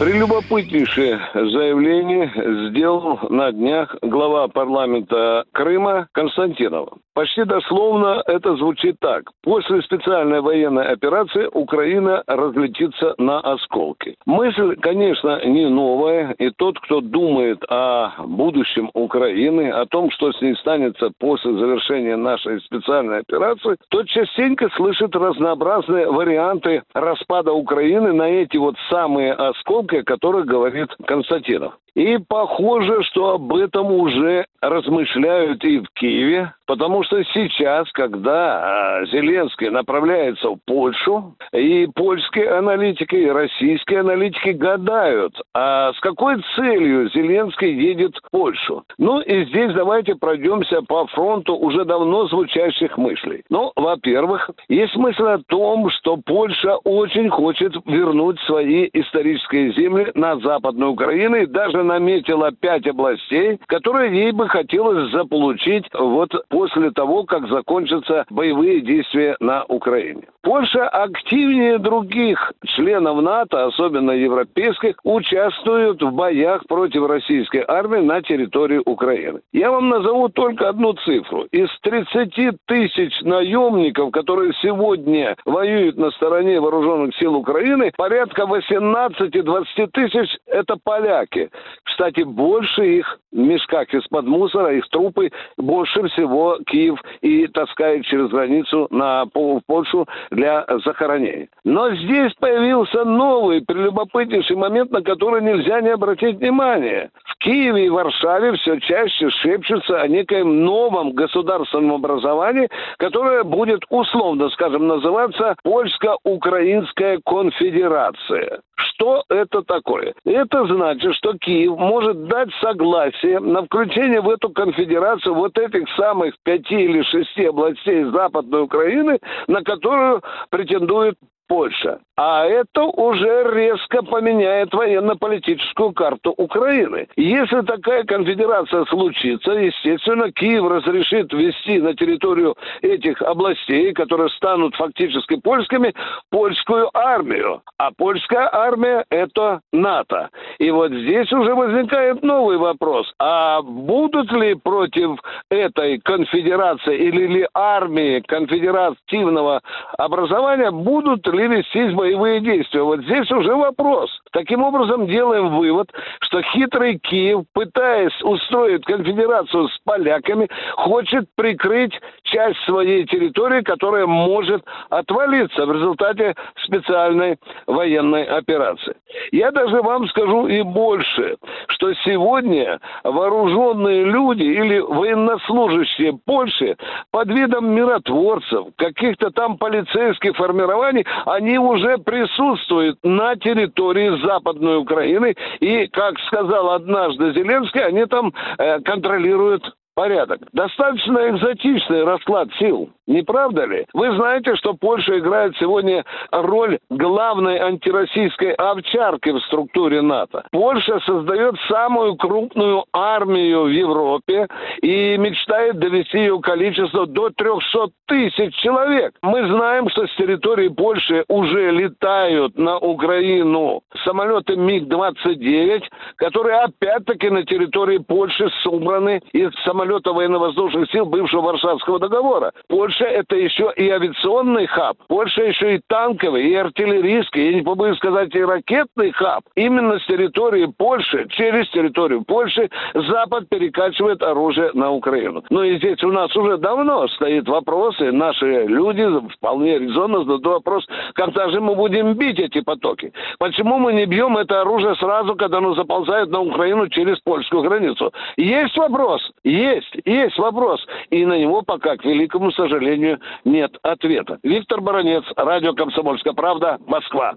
Прелюбопытнейшее заявление сделал на днях глава парламента Крыма Константинов. Почти дословно это звучит так. После специальной военной операции Украина разлетится на осколки. Мысль, конечно, не новая, и тот, кто думает о будущем Украины, о том, что с ней станется после завершения нашей специальной операции, тот частенько слышит разнообразные варианты распада Украины на эти вот самые осколки, о которых говорит Константинов. И похоже, что об этом уже размышляют и в Киеве, потому что сейчас, когда а, Зеленский направляется в Польшу, и польские аналитики, и российские аналитики гадают, а с какой целью Зеленский едет в Польшу. Ну и здесь давайте пройдемся по фронту уже давно звучащих мыслей. Ну, во-первых, есть мысль о том, что Польша очень хочет вернуть свои исторические земли на Западную Украину и даже уже наметила пять областей, которые ей бы хотелось заполучить вот после того, как закончатся боевые действия на Украине. Польша активнее других членов НАТО, особенно европейских, участвует в боях против российской армии на территории Украины. Я вам назову только одну цифру. Из 30 тысяч наемников, которые сегодня воюют на стороне вооруженных сил Украины, порядка 18-20 тысяч – это поляки. Кстати, больше их в мешках из-под мусора, их трупы больше всего Киев и таскает через границу на Польшу для захоронения. Но здесь появился новый, прелюбопытнейший момент, на который нельзя не обратить внимание. В Киеве и Варшаве все чаще шепчутся о некоем новом государственном образовании, которое будет условно, скажем, называться Польско-Украинская конфедерация. Что это такое? Это значит, что Киев может дать согласие на включение в эту конфедерацию вот этих самых пяти или шести областей Западной Украины, на которую претендует Польша. А это уже резко поменяет военно-политическую карту Украины. Если такая конфедерация случится, естественно, Киев разрешит ввести на территорию этих областей, которые станут фактически польскими, польскую армию. А польская армия – это НАТО. И вот здесь уже возникает новый вопрос. А будут ли против этой конфедерации или ли армии конфедеративного образования, будут ли могли вестись боевые действия. Вот здесь уже вопрос. Таким образом, делаем вывод, что хитрый Киев, пытаясь устроить конфедерацию с поляками, хочет прикрыть часть своей территории, которая может отвалиться в результате специальной военной операции. Я даже вам скажу и больше, что сегодня вооруженные люди или военнослужащие Польши под видом миротворцев, каких-то там полицейских формирований, они уже присутствуют на территории Западной Украины. И, как сказал однажды Зеленский, они там э, контролируют порядок. Достаточно экзотичный расклад сил. Не правда ли? Вы знаете, что Польша играет сегодня роль главной антироссийской овчарки в структуре НАТО. Польша создает самую крупную армию в Европе и мечтает довести ее количество до 300 тысяч человек. Мы знаем, что с территории Польши уже летают на Украину самолеты МиГ-29, которые опять-таки на территории Польши собраны из самолета военно-воздушных сил бывшего Варшавского договора. Польша это еще и авиационный хаб, Польша еще и танковый, и артиллерийский, я не побоюсь сказать, и ракетный хаб. Именно с территории Польши, через территорию Польши, Запад перекачивает оружие на Украину. Ну и здесь у нас уже давно стоит вопрос, и наши люди вполне резонно задают вопрос, когда же мы будем бить эти потоки? Почему мы не бьем это оружие сразу, когда оно заползает на Украину через польскую границу? Есть вопрос? Есть, есть, есть вопрос. И на него пока, к великому сожалению, нет ответа. Виктор Баранец, радио «Комсомольская правда», Москва.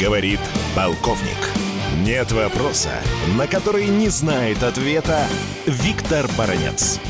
Говорит полковник. Нет вопроса, на который не знает ответа Виктор Баранец.